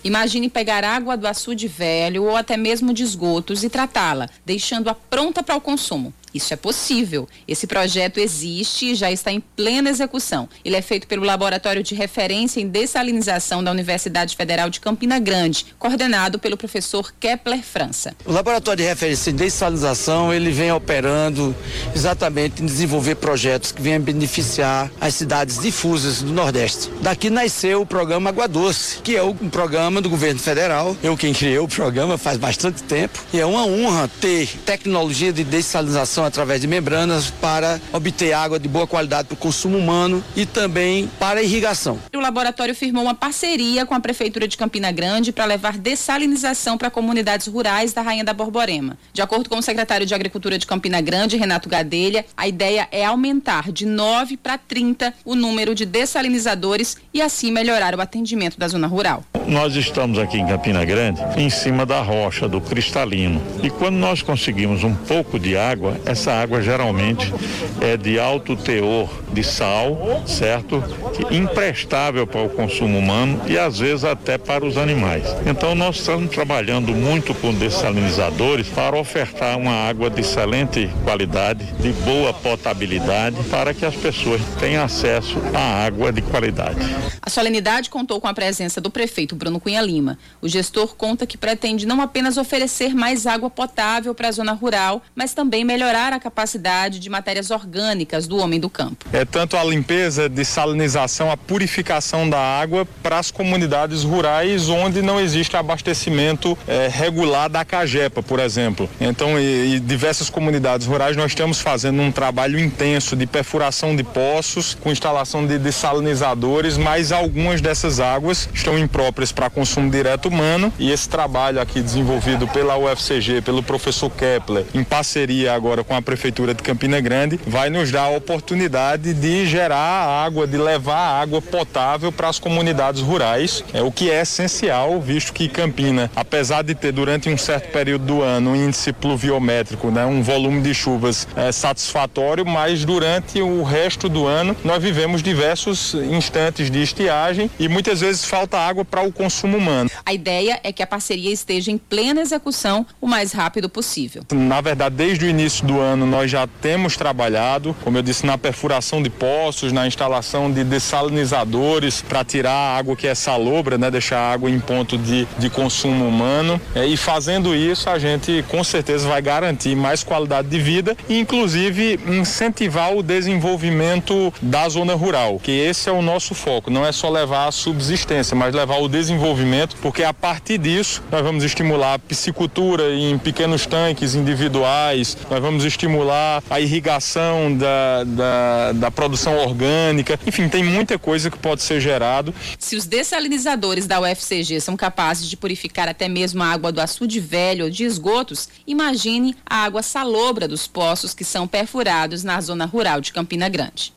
Imagine pegar água do açude velho ou até mesmo de esgotos e tratá-la, deixando-a pronta para o consumo. Isso é possível. Esse projeto existe e já está em plena execução. Ele é feito pelo Laboratório de Referência em Dessalinização da Universidade Federal de Campina Grande, coordenado pelo professor Kepler França. O Laboratório de Referência em Dessalinização, ele vem operando exatamente em desenvolver projetos que venham beneficiar as cidades difusas do Nordeste. Daqui nasceu o programa Água Doce, que é um programa do governo federal. Eu quem criei o programa faz bastante tempo. E é uma honra ter tecnologia de dessalinização através de membranas para obter água de boa qualidade para o consumo humano e também para a irrigação. O laboratório firmou uma parceria com a Prefeitura de Campina Grande para levar dessalinização para comunidades rurais da Rainha da Borborema. De acordo com o secretário de Agricultura de Campina Grande, Renato Gadelha, a ideia é aumentar de 9 para 30 o número de dessalinizadores e assim melhorar o atendimento da zona rural. Nós estamos aqui em Campina Grande, em cima da rocha, do cristalino. E quando nós conseguimos um pouco de água, essa água geralmente é de alto teor de sal, certo? Que imprestável para o consumo humano e às vezes até para os animais. Então nós estamos trabalhando muito com dessalinizadores para ofertar uma água de excelente qualidade, de boa potabilidade, para que as pessoas tenham acesso à água de qualidade. A solenidade contou com a presença do prefeito Bruno Cunha Lima. O gestor conta que pretende não apenas oferecer mais água potável para a zona rural, mas também melhorar a capacidade de matérias orgânicas do homem do campo. É tanto a limpeza, dessalinização, a purificação da água para as comunidades rurais onde não existe abastecimento é, regular da Cagepa, por exemplo. Então, e, e diversas comunidades rurais nós estamos fazendo um trabalho intenso de perfuração de poços, com instalação de dessalinizadores, mas algumas dessas águas estão impróprias para consumo direto humano e esse trabalho aqui desenvolvido pela UFCG, pelo professor Kepler, em parceria agora com a Prefeitura de Campina Grande, vai nos dar a oportunidade de gerar água, de levar água potável para as comunidades rurais, é o que é essencial, visto que Campina, apesar de ter durante um certo período do ano um índice pluviométrico, né, um volume de chuvas é, satisfatório, mas durante o resto do ano nós vivemos diversos instantes de estiagem e muitas vezes falta água para o consumo humano. A ideia é que a parceria esteja em plena execução o mais rápido possível. Na verdade, desde o início do ano nós já temos trabalhado, como eu disse, na perfuração de poços, na instalação de dessalinizadores para tirar a água que é salobra, né, deixar a água em ponto de, de consumo humano. É, e fazendo isso, a gente com certeza vai garantir mais qualidade de vida e, inclusive, incentivar o desenvolvimento da zona rural, que esse é o nosso foco. Não é só levar a subsistência, mas levar o desenvolvimento, porque a partir disso nós vamos estimular a piscicultura em pequenos tanques individuais, nós vamos estimular a irrigação da, da, da produção orgânica. Enfim, tem muita coisa que pode ser gerado. Se os dessalinizadores da UFCG são capazes de purificar até mesmo a água do açude velho ou de esgotos, imagine a água salobra dos poços que são perfurados na zona rural de Campina Grande.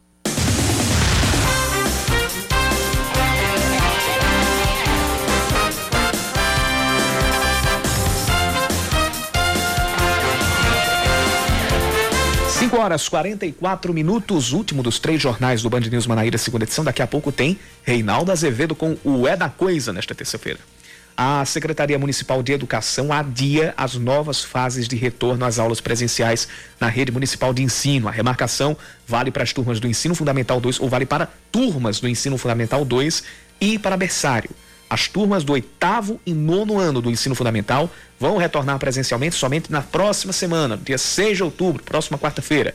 5 horas 44 minutos, último dos três jornais do Band News Manaíra, segunda edição. Daqui a pouco tem Reinaldo Azevedo com o É da Coisa nesta terça-feira. A Secretaria Municipal de Educação adia as novas fases de retorno às aulas presenciais na rede municipal de ensino. A remarcação vale para as turmas do Ensino Fundamental 2 ou vale para turmas do Ensino Fundamental 2 e para berçário. As turmas do oitavo e nono ano do ensino fundamental vão retornar presencialmente somente na próxima semana, dia 6 de outubro, próxima quarta-feira.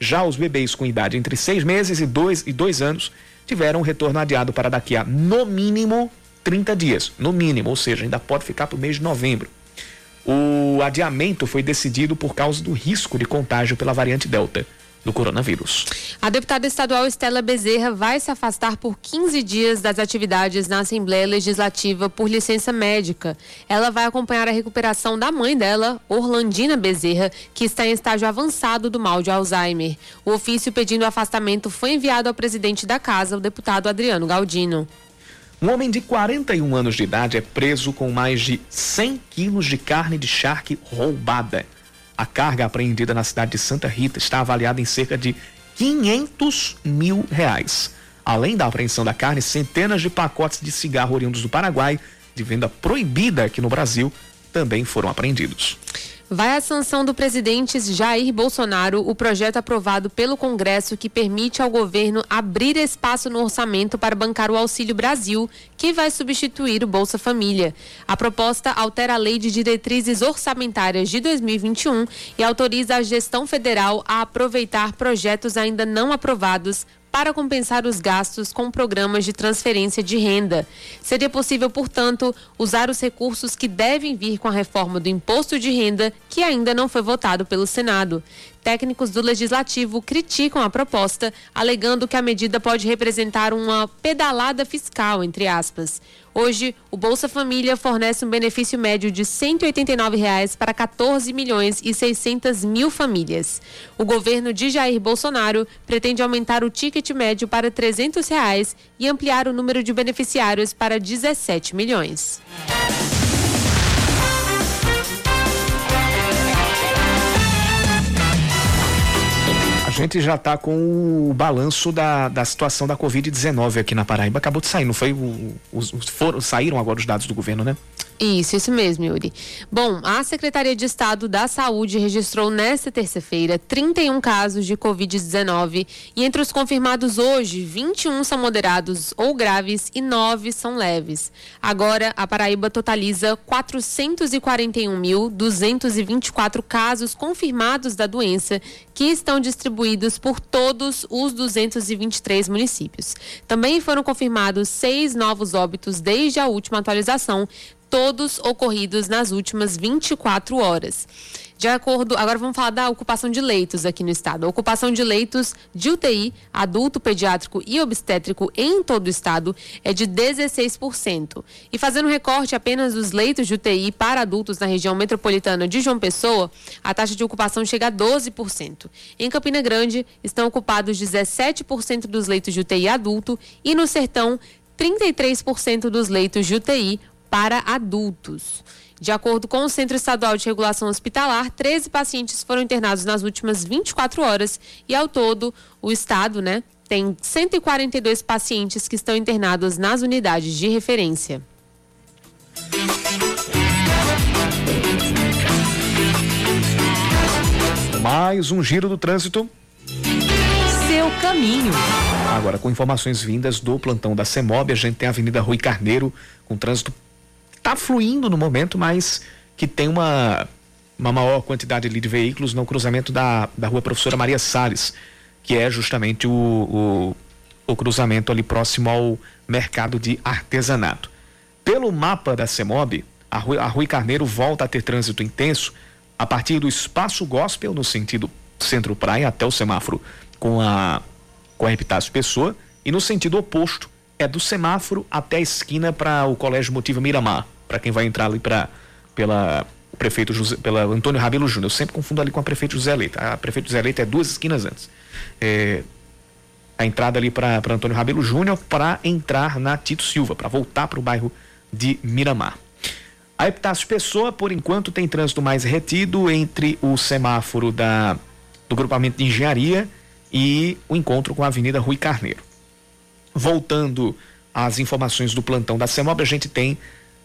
Já os bebês com idade entre seis meses e dois, e dois anos tiveram um retorno adiado para daqui a, no mínimo, 30 dias. No mínimo, ou seja, ainda pode ficar para o mês de novembro. O adiamento foi decidido por causa do risco de contágio pela variante Delta. Do coronavírus. A deputada estadual Estela Bezerra vai se afastar por 15 dias das atividades na Assembleia Legislativa por licença médica. Ela vai acompanhar a recuperação da mãe dela, Orlandina Bezerra, que está em estágio avançado do mal de Alzheimer. O ofício pedindo afastamento foi enviado ao presidente da casa, o deputado Adriano Galdino. Um homem de 41 anos de idade é preso com mais de 100 quilos de carne de charque roubada. A carga apreendida na cidade de Santa Rita está avaliada em cerca de 500 mil reais. Além da apreensão da carne, centenas de pacotes de cigarro oriundos do Paraguai, de venda proibida aqui no Brasil, também foram apreendidos. Vai à sanção do presidente Jair Bolsonaro o projeto aprovado pelo Congresso que permite ao governo abrir espaço no orçamento para bancar o Auxílio Brasil, que vai substituir o Bolsa Família. A proposta altera a Lei de Diretrizes Orçamentárias de 2021 e autoriza a gestão federal a aproveitar projetos ainda não aprovados para compensar os gastos com programas de transferência de renda. Seria possível, portanto, usar os recursos que devem vir com a reforma do imposto de renda, que ainda não foi votado pelo Senado. Técnicos do Legislativo criticam a proposta, alegando que a medida pode representar uma pedalada fiscal, entre aspas. Hoje, o Bolsa Família fornece um benefício médio de 189 reais para 14 milhões e 600 mil famílias. O governo de Jair Bolsonaro pretende aumentar o ticket médio para 300 reais e ampliar o número de beneficiários para 17 milhões. Gente já está com o balanço da, da situação da Covid-19 aqui na Paraíba. Acabou de sair, não foi? O, os, foram, saíram agora os dados do governo, né? Isso, isso mesmo, Yuri. Bom, a Secretaria de Estado da Saúde registrou nesta terça-feira 31 casos de Covid-19 e entre os confirmados hoje, 21 são moderados ou graves e 9 são leves. Agora, a Paraíba totaliza 441.224 casos confirmados da doença que estão distribuídos por todos os 223 municípios. Também foram confirmados seis novos óbitos desde a última atualização, todos ocorridos nas últimas 24 horas. De acordo, agora vamos falar da ocupação de leitos aqui no estado. A ocupação de leitos de UTI, adulto, pediátrico e obstétrico em todo o estado é de 16%. E fazendo recorte apenas dos leitos de UTI para adultos na região metropolitana de João Pessoa, a taxa de ocupação chega a 12%. Em Campina Grande, estão ocupados 17% dos leitos de UTI adulto e no Sertão, 33% dos leitos de UTI para adultos. De acordo com o Centro Estadual de Regulação Hospitalar, 13 pacientes foram internados nas últimas 24 horas e, ao todo, o estado né, tem 142 pacientes que estão internados nas unidades de referência. Mais um giro do trânsito. Seu caminho. Agora, com informações vindas do plantão da CEMOB, a gente tem a Avenida Rui Carneiro, com trânsito está fluindo no momento, mas que tem uma, uma maior quantidade de veículos no cruzamento da, da rua Professora Maria Salles, que é justamente o, o, o cruzamento ali próximo ao mercado de artesanato. Pelo mapa da CEMOB, a Rui, a Rui Carneiro volta a ter trânsito intenso a partir do Espaço Gospel, no sentido centro-praia, até o semáforo com a, com a Epitácio Pessoa, e no sentido oposto, é do semáforo até a esquina para o Colégio Motiva Miramar, para quem vai entrar ali para pela prefeito José, pela Antônio Rabelo Júnior. Eu sempre confundo ali com a prefeito José Leite. A prefeito José Leite é duas esquinas antes. É, a entrada ali para Antônio Rabelo Júnior para entrar na Tito Silva, para voltar para o bairro de Miramar. A Epitácio Pessoa, por enquanto, tem trânsito mais retido entre o semáforo da, do grupamento de engenharia e o encontro com a Avenida Rui Carneiro. Voltando às informações do plantão da CEMOB, a gente tem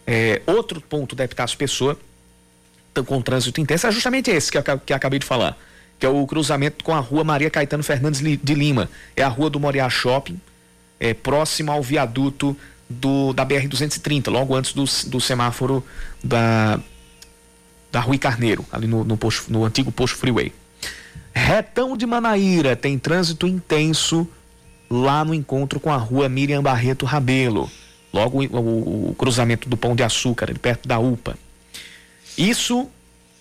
é, outro ponto da Epitácio Pessoa com trânsito intenso, é justamente esse que eu, que eu acabei de falar, que é o cruzamento com a rua Maria Caetano Fernandes de Lima. É a rua do Moriá Shopping, é, próximo ao viaduto do, da BR-230, logo antes do, do semáforo da, da Rui Carneiro, ali no, no, posto, no antigo posto Freeway. Retão de Manaíra tem trânsito intenso lá no encontro com a rua Miriam Barreto Rabelo, logo o, o, o cruzamento do Pão de Açúcar, perto da UPA. Isso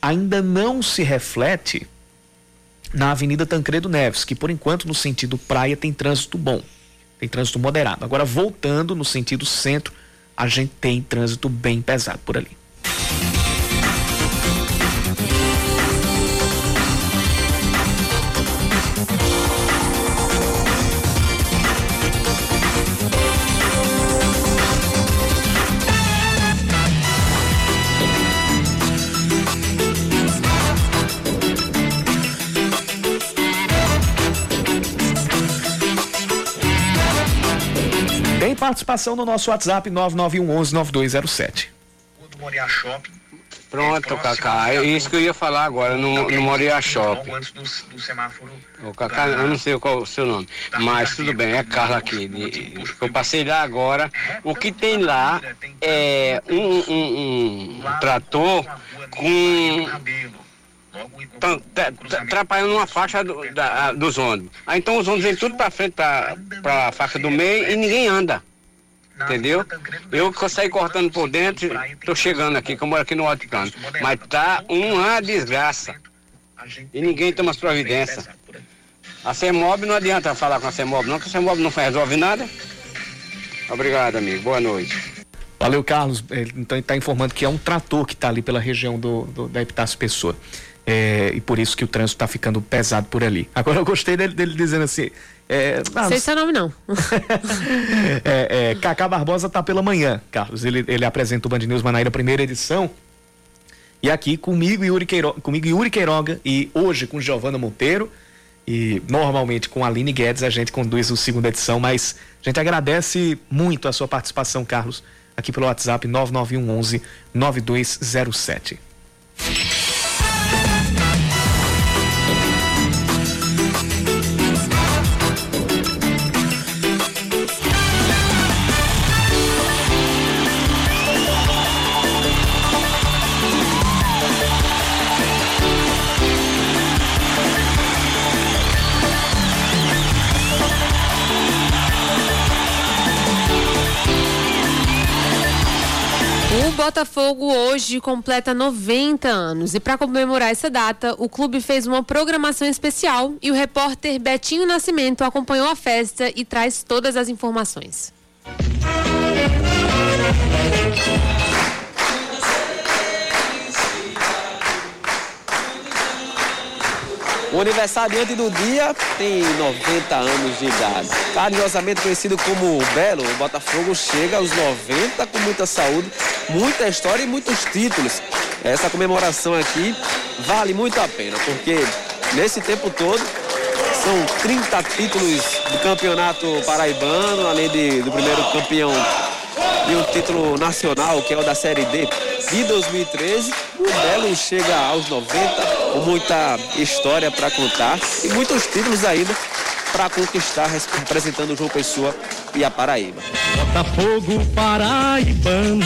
ainda não se reflete na Avenida Tancredo Neves, que por enquanto no sentido praia tem trânsito bom, tem trânsito moderado. Agora voltando no sentido centro, a gente tem trânsito bem pesado por ali. Participação no nosso WhatsApp 99119207. Pronto, Cacá. É isso que eu ia falar agora, no, no Moriá Shopping. O Cacá, eu não sei qual é o seu nome, mas tudo bem, é Carla aqui. de- eu passei lá agora. O que tem lá é um, um- um trator com. Atrapalhando uma faixa do- da- dos ônibus. Aí então os ônibus vêm tudo pra frente, pra, pra faixa do meio e ninguém anda. Entendeu? Eu saí cortando por dentro, tô chegando aqui, que eu moro aqui no Plano. Mas tá uma desgraça. E ninguém toma as providências. A CEMOB não adianta falar com a CEMOB, não, que a CEMOB não resolve nada. Obrigado, amigo. Boa noite. Valeu, Carlos. Então está informando que é um trator que está ali pela região do, do- da Epitácio Pessoa. É, e por isso que o trânsito está ficando pesado por ali. Agora eu gostei dele, dele dizendo assim. É, ah, Sei seu nome, não. *laughs* é, é, Cacá Barbosa tá pela manhã, Carlos. Ele, ele apresenta o Band News Manaíra, primeira edição. E aqui comigo Yuri Queiroga, comigo Yuri Queiroga e hoje com Giovana Monteiro. E normalmente com a Aline Guedes a gente conduz o segunda edição, mas a gente agradece muito a sua participação, Carlos, aqui pelo WhatsApp 99111 9207. O Botafogo hoje completa 90 anos e para comemorar essa data, o clube fez uma programação especial e o repórter Betinho Nascimento acompanhou a festa e traz todas as informações. O aniversariante do dia tem 90 anos de idade. Carinhosamente conhecido como Belo, o Botafogo chega aos 90 com muita saúde, muita história e muitos títulos. Essa comemoração aqui vale muito a pena, porque nesse tempo todo são 30 títulos do campeonato paraibano, além de, do primeiro campeão e um título nacional, que é o da Série D de 2013. O Belo chega aos 90 com muita história para contar e muitos títulos ainda para conquistar, representando o João Pessoa e a Paraíba. Botafogo paraibano,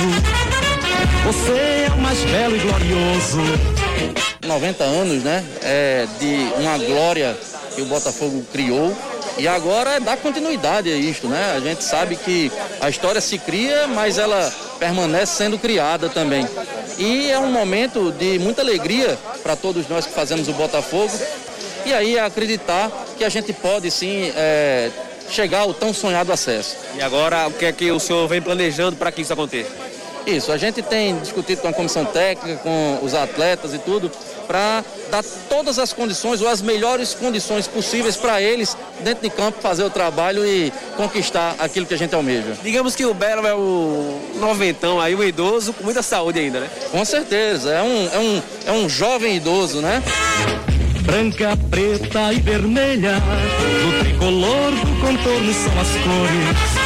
você é o mais belo e glorioso. 90 anos, né? É, de uma glória que o Botafogo criou. E agora é dar continuidade a isto, né? A gente sabe que a história se cria, mas ela permanece sendo criada também. E é um momento de muita alegria para todos nós que fazemos o Botafogo. E aí acreditar que a gente pode sim é, chegar ao tão sonhado acesso. E agora, o que é que o senhor vem planejando para que isso aconteça? Isso, a gente tem discutido com a comissão técnica, com os atletas e tudo, para dar todas as condições ou as melhores condições possíveis para eles dentro de campo fazer o trabalho e conquistar aquilo que a gente almeja. Digamos que o Belo é o noventão aí, um idoso com muita saúde ainda, né? Com certeza, é um, é um, é um jovem idoso, né? Branca, preta e vermelha, do tricolor do contorno são as cores.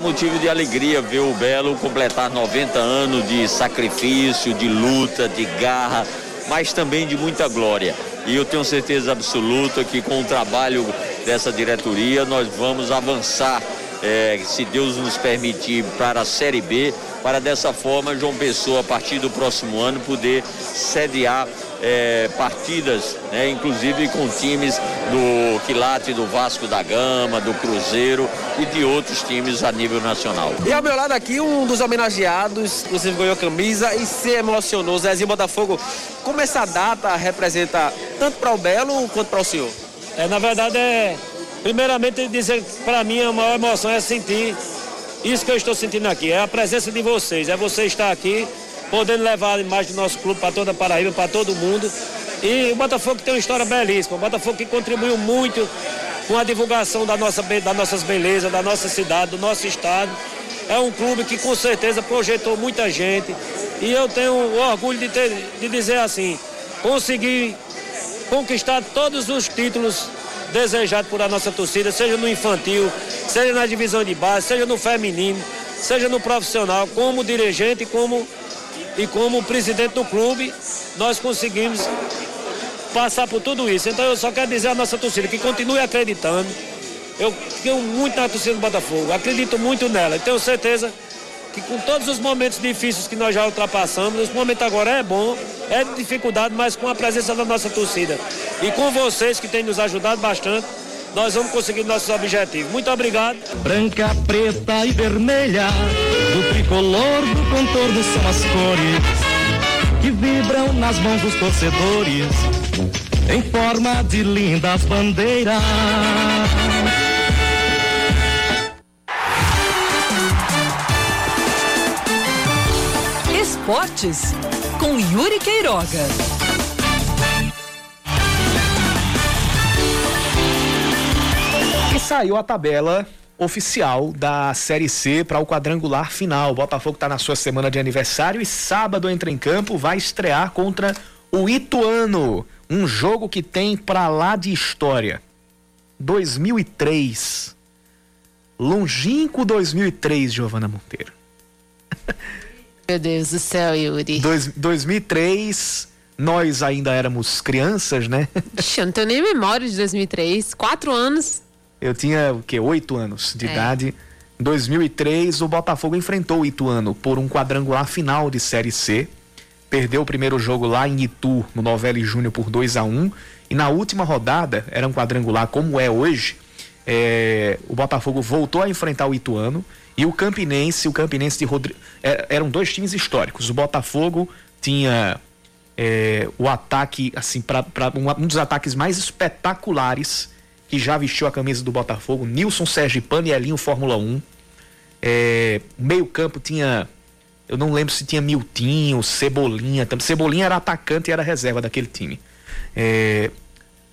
Motivo de alegria ver o Belo completar 90 anos de sacrifício, de luta, de garra, mas também de muita glória. E eu tenho certeza absoluta que com o trabalho dessa diretoria nós vamos avançar, eh, se Deus nos permitir, para a Série B, para dessa forma João Pessoa, a partir do próximo ano, poder sediar eh, partidas, né, inclusive com times do Quilate, do Vasco da Gama, do Cruzeiro e de outros times a nível nacional. E ao meu lado aqui, um dos homenageados, inclusive ganhou camisa e se emocionou, Zezinho Botafogo. Como essa data representa tanto para o Belo quanto para o senhor? É, na verdade, é. Primeiramente, dizer que para mim a maior emoção é sentir isso que eu estou sentindo aqui. É a presença de vocês. É você estar aqui, podendo levar a imagem do nosso clube para toda a Paraíba, para todo mundo. E o Botafogo tem uma história belíssima. O Botafogo que contribuiu muito com a divulgação da nossa, das nossas belezas, da nossa cidade, do nosso estado. É um clube que com certeza projetou muita gente. E eu tenho orgulho de, ter, de dizer assim, consegui conquistar todos os títulos desejados por a nossa torcida, seja no infantil, seja na divisão de base, seja no feminino, seja no profissional, como dirigente como, e como presidente do clube, nós conseguimos passar por tudo isso. Então eu só quero dizer à nossa torcida que continue acreditando. Eu tenho muito na torcida do Botafogo, acredito muito nela tenho certeza que com todos os momentos difíceis que nós já ultrapassamos, esse momento agora é bom, é de dificuldade, mas com a presença da nossa torcida e com vocês que têm nos ajudado bastante, nós vamos conseguir nossos objetivos. Muito obrigado. Branca, preta e vermelha, tricolor do contorno são as cores que vibram nas mãos dos torcedores em forma de lindas bandeiras. Esportes com Yuri Queiroga. E saiu a tabela oficial da Série C para o quadrangular final. O Botafogo está na sua semana de aniversário e sábado entra em campo, vai estrear contra o Ituano, um jogo que tem para lá de história. 2003. Longínquo 2003, Giovana Monteiro. *laughs* Meu Deus do céu, Yuri. Dois, 2003, nós ainda éramos crianças, né? Ixi, eu não tenho nem memória de 2003. Quatro anos. Eu tinha o quê? Oito anos de É. idade. Em 2003, o Botafogo enfrentou o Ituano por um quadrangular final de Série C. Perdeu o primeiro jogo lá em Itu, no Novelli Júnior, por 2 a 1 E na última rodada, era um quadrangular como é hoje, é, o Botafogo voltou a enfrentar o Ituano e o Campinense, o Campinense de Rodrigo. eram dois times históricos. O Botafogo tinha é, o ataque, assim, para um, um dos ataques mais espetaculares que já vestiu a camisa do Botafogo, Nilson Sergipano e Elinho Fórmula 1. É, meio campo tinha, eu não lembro se tinha Miltinho, Cebolinha, Cebolinha era atacante e era reserva daquele time. É,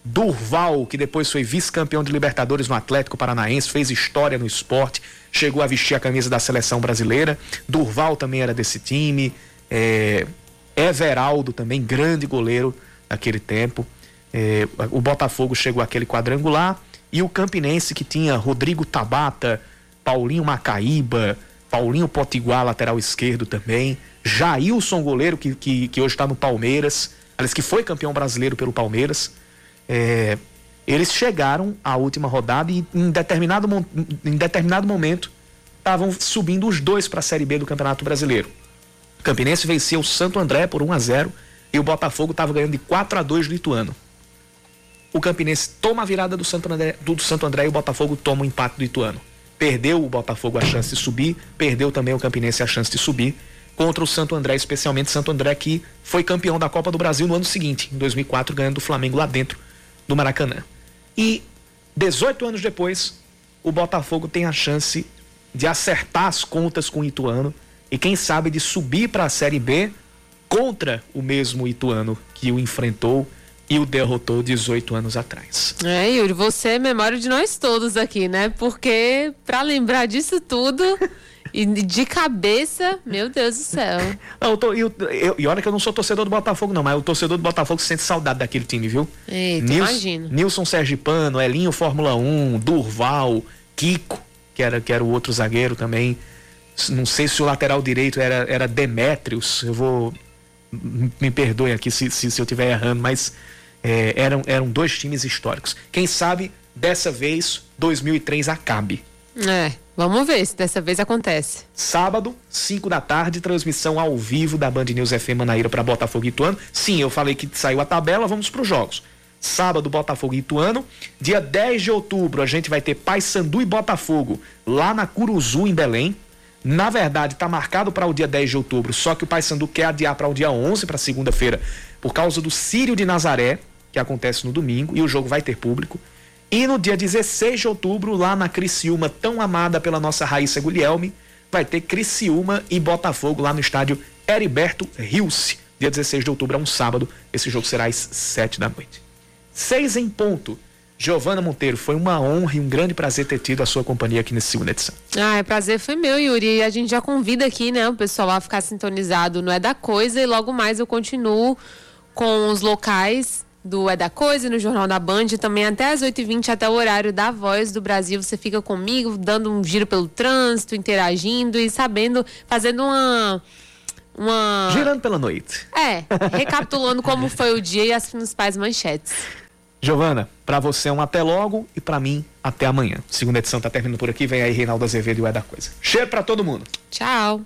Durval, que depois foi vice-campeão de Libertadores no Atlético Paranaense, fez história no esporte, chegou a vestir a camisa da seleção brasileira. Durval também era desse time. É, Everaldo também, grande goleiro daquele tempo. É, o Botafogo chegou àquele quadrangular e o Campinense que tinha Rodrigo Tabata, Paulinho Macaíba, Paulinho Potiguar, lateral esquerdo também, Jailson, goleiro que, que, que hoje está no Palmeiras, aliás, que foi campeão brasileiro pelo Palmeiras. É, eles chegaram à última rodada e em determinado, em determinado momento estavam subindo os dois para a Série B do Campeonato Brasileiro. O Campinense venceu o Santo André por 1 a 0 e o Botafogo estava ganhando de 4 a 2 do Ituano. O Campinense toma a virada do Santo André, do Santo André e o Botafogo toma o empate do Ituano. Perdeu o Botafogo a chance de subir, perdeu também o Campinense a chance de subir contra o Santo André, especialmente Santo André que foi campeão da Copa do Brasil no ano seguinte, em 2004, ganhando do Flamengo lá dentro do Maracanã. E 18 anos depois, o Botafogo tem a chance de acertar as contas com o Ituano e quem sabe de subir para a Série B contra o mesmo Ituano que o enfrentou e o derrotou 18 anos atrás. É, Yuri, você é memória de nós todos aqui, né? Porque pra lembrar disso tudo e de cabeça, meu Deus do céu. *laughs* Não, eu tô- eu- eu- e olha que eu não sou torcedor do Botafogo, não, mas o torcedor do Botafogo sente saudade daquele time, viu? Eita, Nils- imagino. Nilson Sergipano, Elinho Fórmula 1, Durval, Kiko, que era, que era o outro zagueiro também. Não sei se o lateral direito era, era Demétrios, eu vou. Me perdoem aqui se, se, se eu estiver errando, mas é, eram, eram dois times históricos. Quem sabe dessa vez 2003 acabe. É, vamos ver se dessa vez acontece. Sábado, 5 da tarde, transmissão ao vivo da Band News FM Manaíra para Botafogo e Ituano. Sim, eu falei que saiu a tabela, vamos para os jogos. Sábado, Botafogo e Ituano. Dia 10 de outubro, a gente vai ter Paysandu e Botafogo lá na Curuzu, em Belém. Na verdade, está marcado para o dia 10 de outubro, só que o Paysandu quer adiar para o dia 11, para segunda-feira, por causa do Sírio de Nazaré, que acontece no domingo, e o jogo vai ter público. E no dia 16 de outubro, lá na Criciúma, tão amada pela nossa Raíssa Guglielmi, vai ter Criciúma e Botafogo lá no estádio Heriberto Rilse. Dia 16 de outubro é um sábado. Esse jogo será às 7 da noite. Seis em ponto. Giovana Monteiro, foi uma honra e um grande prazer ter tido a sua companhia aqui nesse segunda edição. Ah, o prazer foi meu, Yuri. E a gente já convida aqui, né, o pessoal a ficar sintonizado no É da Coisa e logo mais eu continuo com os locais do É da Coisa no Jornal da Band, também até às 8h20, até o horário da Voz do Brasil. Você fica comigo, dando um giro pelo trânsito, interagindo e sabendo, fazendo uma. Uma... Girando pela noite. É, recapitulando como *laughs* foi o dia e as principais manchetes. Giovana, para você é um até logo e para mim até amanhã. Segunda edição tá terminando por aqui, vem aí Reinaldo Azevedo e o É da Coisa. Cheiro para todo mundo. Tchau.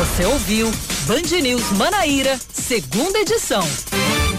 Você ouviu Band News Manaíra, segunda edição.